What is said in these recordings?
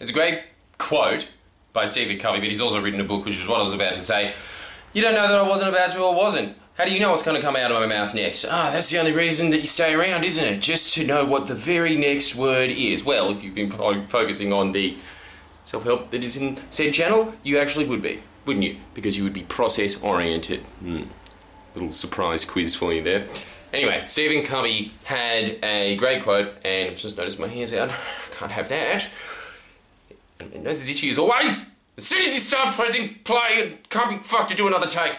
It's a great quote by Stephen Covey, but he's also written a book, which is what I was about to say. You don't know that I wasn't about to or wasn't. How do you know what's going to come out of my mouth next? Ah, that's the only reason that you stay around, isn't it? Just to know what the very next word is. Well, if you've been fo- focusing on the self help that is in said channel, you actually would be, wouldn't you? Because you would be process oriented. Hmm. Little surprise quiz for you there. Anyway, Stephen Covey had a great quote, and I've just noticed my hair's out. Can't have that. And my nose is always. As soon as you start pressing play, and can't be fucked to do another take.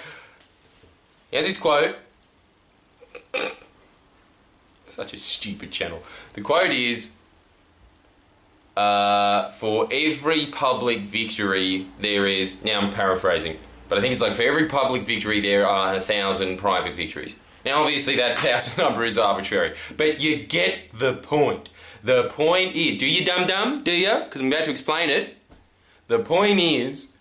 He has this quote. Such a stupid channel. The quote is uh, For every public victory, there is. Now I'm paraphrasing, but I think it's like for every public victory, there are a thousand private victories. Now, obviously, that thousand number is arbitrary, but you get the point. The point is. Do you dum dum? Do you? Because I'm about to explain it. The point is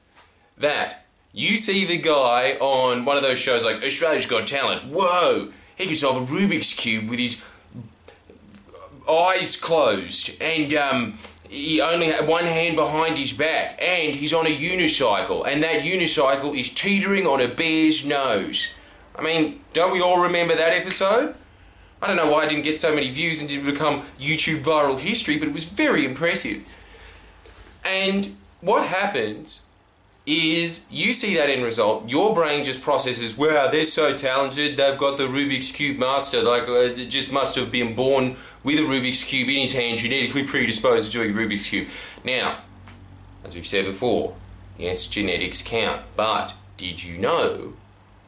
that you see the guy on one of those shows like Australia's Got Talent. Whoa, he can solve a Rubik's Cube with his eyes closed and um, he only had one hand behind his back and he's on a unicycle and that unicycle is teetering on a bear's nose. I mean, don't we all remember that episode? I don't know why I didn't get so many views and didn't become YouTube viral history, but it was very impressive. And what happens is you see that end result, your brain just processes, wow, they're so talented, they've got the Rubik's Cube master, like, uh, it just must have been born with a Rubik's Cube in his hand, genetically predisposed to doing Rubik's Cube. Now, as we've said before, yes, genetics count, but did you know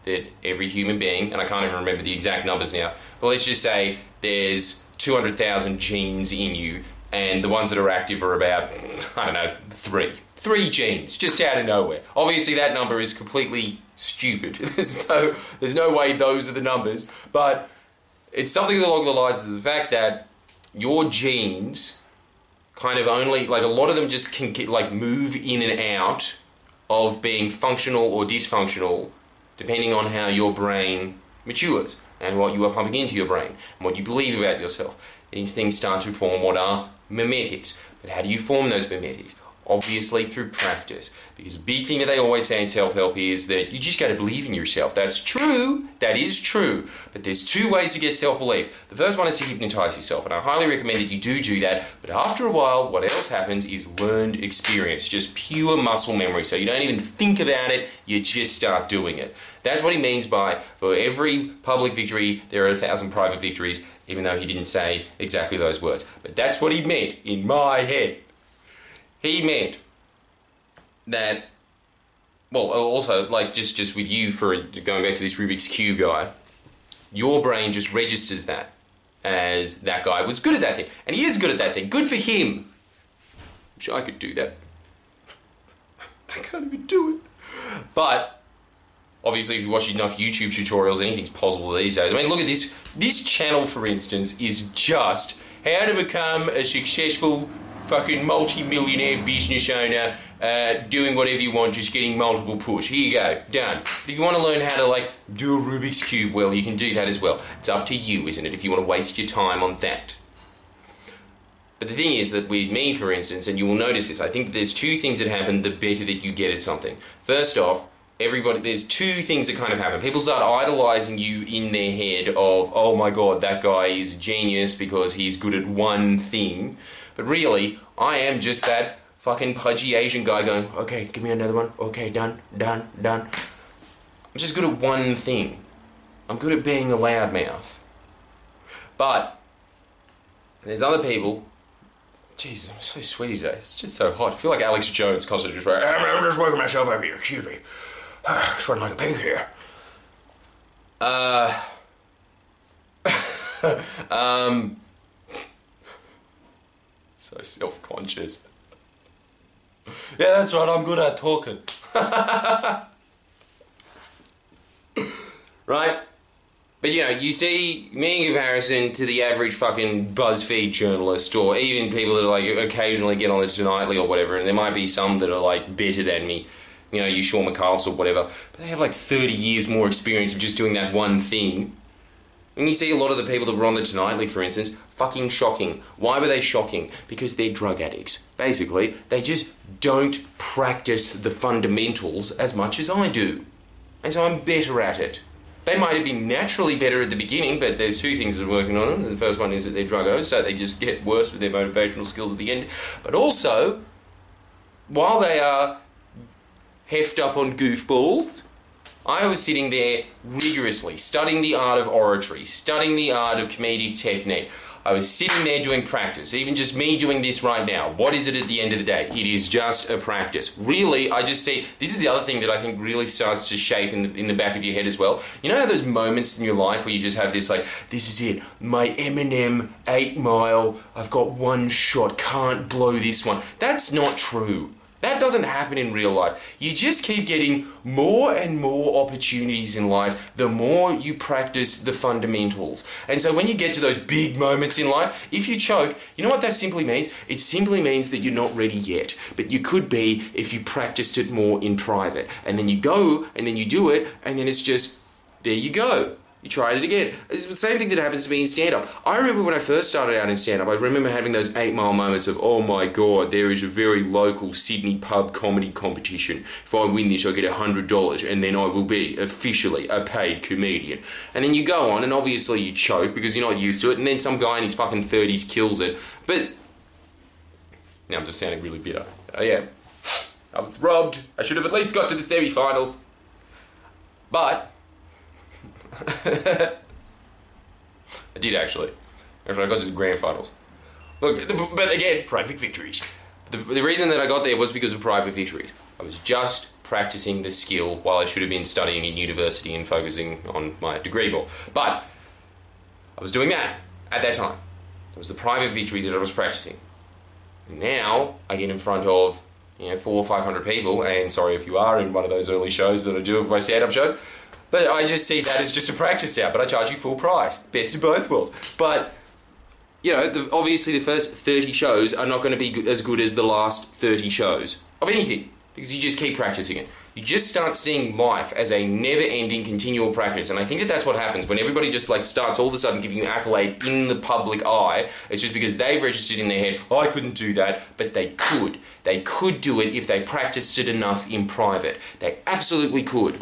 that every human being, and I can't even remember the exact numbers now, but let's just say there's 200,000 genes in you, and the ones that are active are about, I don't know, three. Three genes, just out of nowhere. Obviously, that number is completely stupid. There's no, there's no way those are the numbers, but it's something along the lines of the fact that your genes kind of only, like a lot of them just can get, like move in and out of being functional or dysfunctional depending on how your brain matures and what you are pumping into your brain and what you believe about yourself. These things start to form what are mimetics. But how do you form those mimetics? Obviously through practice. Because the big thing that they always say in self-help is that you just got to believe in yourself. That's true. That is true. But there's two ways to get self-belief. The first one is to hypnotize yourself, and I highly recommend that you do do that. But after a while, what else happens is learned experience, just pure muscle memory. So you don't even think about it, you just start doing it. That's what he means by for every public victory, there are a thousand private victories, even though he didn't say exactly those words. But that's what he meant in my head. He meant that well uh, also like just just with you for going back to this Rubik's cube guy your brain just registers that as that guy was good at that thing. And he is good at that thing. Good for him. Wish I could do that. I can't even do it. But obviously if you watch enough YouTube tutorials anything's possible these days. I mean look at this. This channel for instance is just how to become a successful fucking multi-millionaire business owner uh, doing whatever you want, just getting multiple push. Here you go, done. If you want to learn how to like do a Rubik's cube, well, you can do that as well. It's up to you, isn't it? If you want to waste your time on that. But the thing is that with me, for instance, and you will notice this, I think there's two things that happen the better that you get at something. First off, everybody, there's two things that kind of happen. People start idolizing you in their head of, oh my god, that guy is a genius because he's good at one thing. But really, I am just that fucking pudgy Asian guy going, okay, give me another one. Okay, done, done, done. I'm just good at one thing. I'm good at being a loudmouth. But there's other people. Jesus, I'm so sweaty today. It's just so hot. I feel like Alex Jones constantly just like, I'm just working myself over here. Excuse me. Sweating like a pig here. Uh. um. So self conscious. Yeah, that's right, I'm good at talking. right? But you know, you see me in comparison to the average fucking BuzzFeed journalist, or even people that are like occasionally get on the Tonightly or whatever, and there might be some that are like better than me. You know, you Shaun Micallefs or whatever, but they have like 30 years more experience of just doing that one thing. And you see a lot of the people that were on the Tonightly, for instance, fucking shocking. Why were they shocking? Because they're drug addicts. Basically, they just don't practice the fundamentals as much as I do. And so I'm better at it. They might have been naturally better at the beginning, but there's two things that are working on them. The first one is that they're drug druggos, so they just get worse with their motivational skills at the end. But also, while they are heft up on goofballs, I was sitting there rigorously studying the art of oratory, studying the art of comedic technique. I was sitting there doing practice, even just me doing this right now. What is it at the end of the day? It is just a practice. Really, I just see this is the other thing that I think really starts to shape in the, in the back of your head as well. You know how those moments in your life where you just have this like, this is it, my Eminem 8 mile, I've got one shot, can't blow this one. That's not true. That doesn't happen in real life. You just keep getting more and more opportunities in life the more you practice the fundamentals. And so when you get to those big moments in life, if you choke, you know what that simply means? It simply means that you're not ready yet. But you could be if you practiced it more in private. And then you go and then you do it, and then it's just there you go. You tried it again. It's the same thing that happens to me in stand up. I remember when I first started out in stand up, I remember having those eight mile moments of, oh my god, there is a very local Sydney pub comedy competition. If I win this, I get $100 and then I will be officially a paid comedian. And then you go on, and obviously you choke because you're not used to it, and then some guy in his fucking 30s kills it. But. Now I'm just sounding really bitter. I am. I was robbed. I should have at least got to the semi finals. But I did actually. Actually, I got to the grand finals. Look, but again, private victories. The, the reason that I got there was because of private victories. I was just practicing the skill while I should have been studying in university and focusing on my degree more. But I was doing that at that time. It was the private victory that I was practicing. Now I get in front of you know four or five hundred people, and sorry if you are in one of those early shows that I do of my stand-up shows. But I just see that as just a practice out, but I charge you full price. Best of both worlds. But, you know, the, obviously the first 30 shows are not going to be as good as the last 30 shows of anything because you just keep practicing it. You just start seeing life as a never-ending, continual practice, and I think that that's what happens when everybody just like starts all of a sudden giving you accolade in the public eye. It's just because they've registered in their head, oh, "I couldn't do that," but they could. They could do it if they practiced it enough in private. They absolutely could.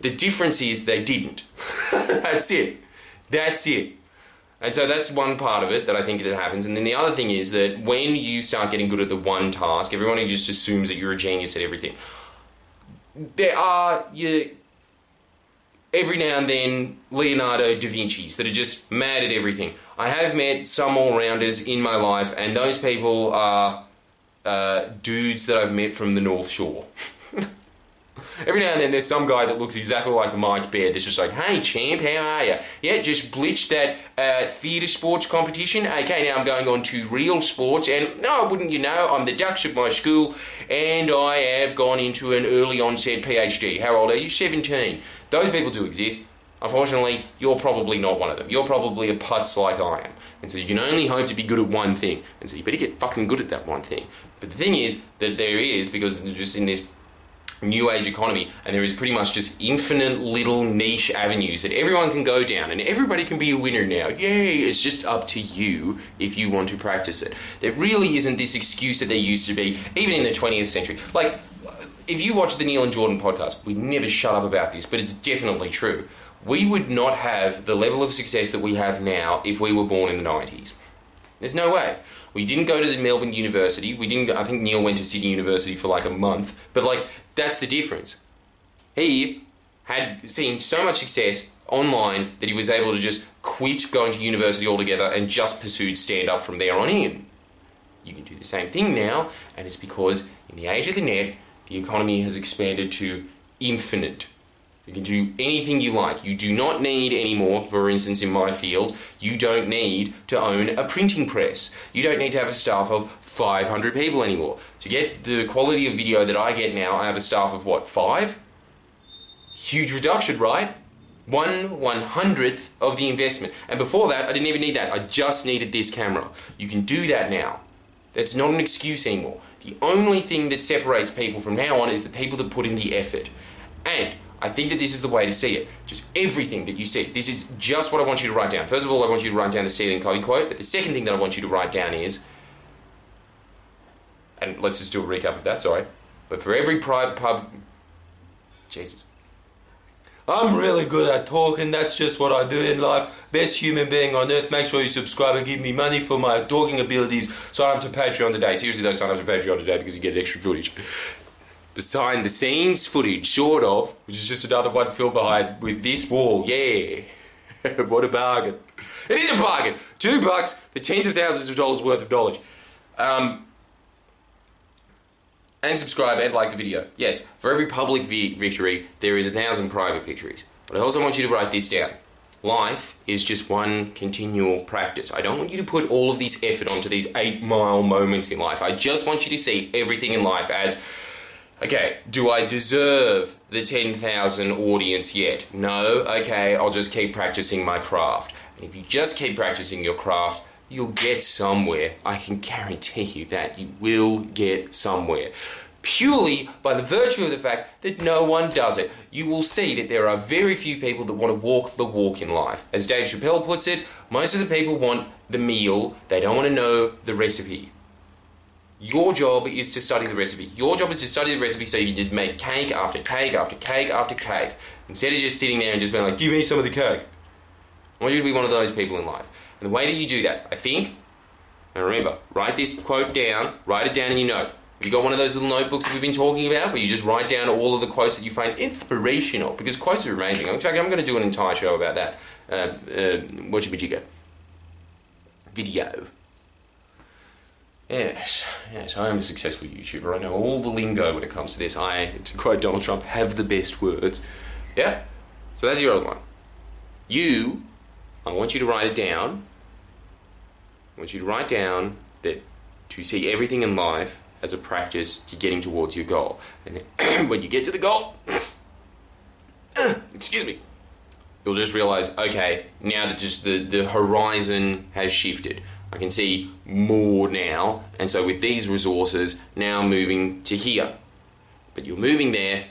The difference is they didn't. That's it. That's it. And so that's one part of it that I think that happens. And then the other thing is that when you start getting good at the one task, everyone just assumes that you're a genius at everything. There are you every now and then Leonardo da Vinci's that are just mad at everything. I have met some all rounders in my life, and those people are uh, dudes that I've met from the North Shore. Every now and then there's some guy that looks exactly like Mike Baird that's just like, hey champ, how are you? Yeah, just bleached that uh, theatre sports competition. Okay, now I'm going on to real sports and no, wouldn't you know, I'm the dux of my school and I have gone into an early onset PhD. How old are you? 17. Those people do exist. Unfortunately, you're probably not one of them. You're probably a putz like I am. And so you can only hope to be good at one thing. And so you better get fucking good at that one thing. But the thing is that there is, because just in this new age economy and there is pretty much just infinite little niche avenues that everyone can go down and everybody can be a winner now yay it's just up to you if you want to practice it there really isn't this excuse that there used to be even in the 20th century like if you watch the neil and jordan podcast we never shut up about this but it's definitely true we would not have the level of success that we have now if we were born in the 90s there's no way we didn't go to the Melbourne University. We didn't. I think Neil went to Sydney University for like a month. But like that's the difference. He had seen so much success online that he was able to just quit going to university altogether and just pursued stand up from there on in. You can do the same thing now, and it's because in the age of the net, the economy has expanded to infinite you can do anything you like. You do not need anymore, for instance, in my field, you don't need to own a printing press. You don't need to have a staff of 500 people anymore. To get the quality of video that I get now, I have a staff of what, five? Huge reduction, right? One one hundredth of the investment. And before that, I didn't even need that. I just needed this camera. You can do that now. That's not an excuse anymore. The only thing that separates people from now on is the people that put in the effort. And I think that this is the way to see it. Just everything that you see. This is just what I want you to write down. First of all, I want you to write down the Stephen Covey quote, but the second thing that I want you to write down is, and let's just do a recap of that, sorry. But for every private pub, Jesus. I'm really good at talking, that's just what I do in life. Best human being on earth. Make sure you subscribe and give me money for my talking abilities. Sign up to Patreon today. Seriously though, sign up to Patreon today because you get extra footage. Behind the scenes footage, sort of, which is just another one film behind with this wall. Yeah. what a bargain. It is a bargain. Two bucks for tens of thousands of dollars worth of knowledge. Um, and subscribe and like the video. Yes, for every public vi- victory, there is a thousand private victories. But I also want you to write this down. Life is just one continual practice. I don't want you to put all of this effort onto these eight mile moments in life. I just want you to see everything in life as okay, do I deserve the 10,000 audience yet? No? Okay, I'll just keep practicing my craft. And if you just keep practicing your craft, you'll get somewhere. I can guarantee you that. You will get somewhere. Purely by the virtue of the fact that no one does it. You will see that there are very few people that want to walk the walk in life. As Dave Chappelle puts it, most of the people want the meal, they don't want to know the recipe. Your job is to study the recipe. Your job is to study the recipe so you just make cake after cake after cake after cake. Instead of just sitting there and just being like, give me some of the cake. I want you to be one of those people in life. And the way that you do that, I think, and remember, write this quote down, write it down in your note. Have you got one of those little notebooks that we've been talking about where you just write down all of the quotes that you find inspirational? Because quotes are amazing. In fact, I'm going to do an entire show about that. Uh, uh, what should we go? Video. Yes, yes, I am a successful YouTuber. I know all the lingo when it comes to this. I, to quote Donald Trump, have the best words. Yeah? So that's your other one. You, I want you to write it down. I want you to write down that to see everything in life as a practice to getting towards your goal. And when you get to the goal, excuse me, you'll just realize, okay, now that just the, the horizon has shifted. I can see more now, and so with these resources, now moving to here. But you're moving there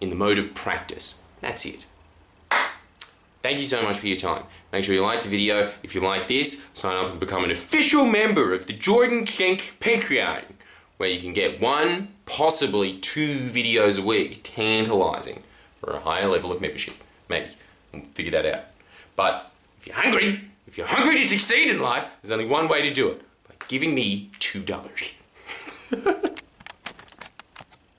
in the mode of practice. That's it. Thank you so much for your time. Make sure you like the video. If you like this, sign up and become an official member of the Jordan Kink Patreon, where you can get one, possibly two videos a week, tantalizing, for a higher level of membership. Maybe. We'll figure that out. But if you're hungry, if you're hungry to succeed in life, there's only one way to do it by giving me $2.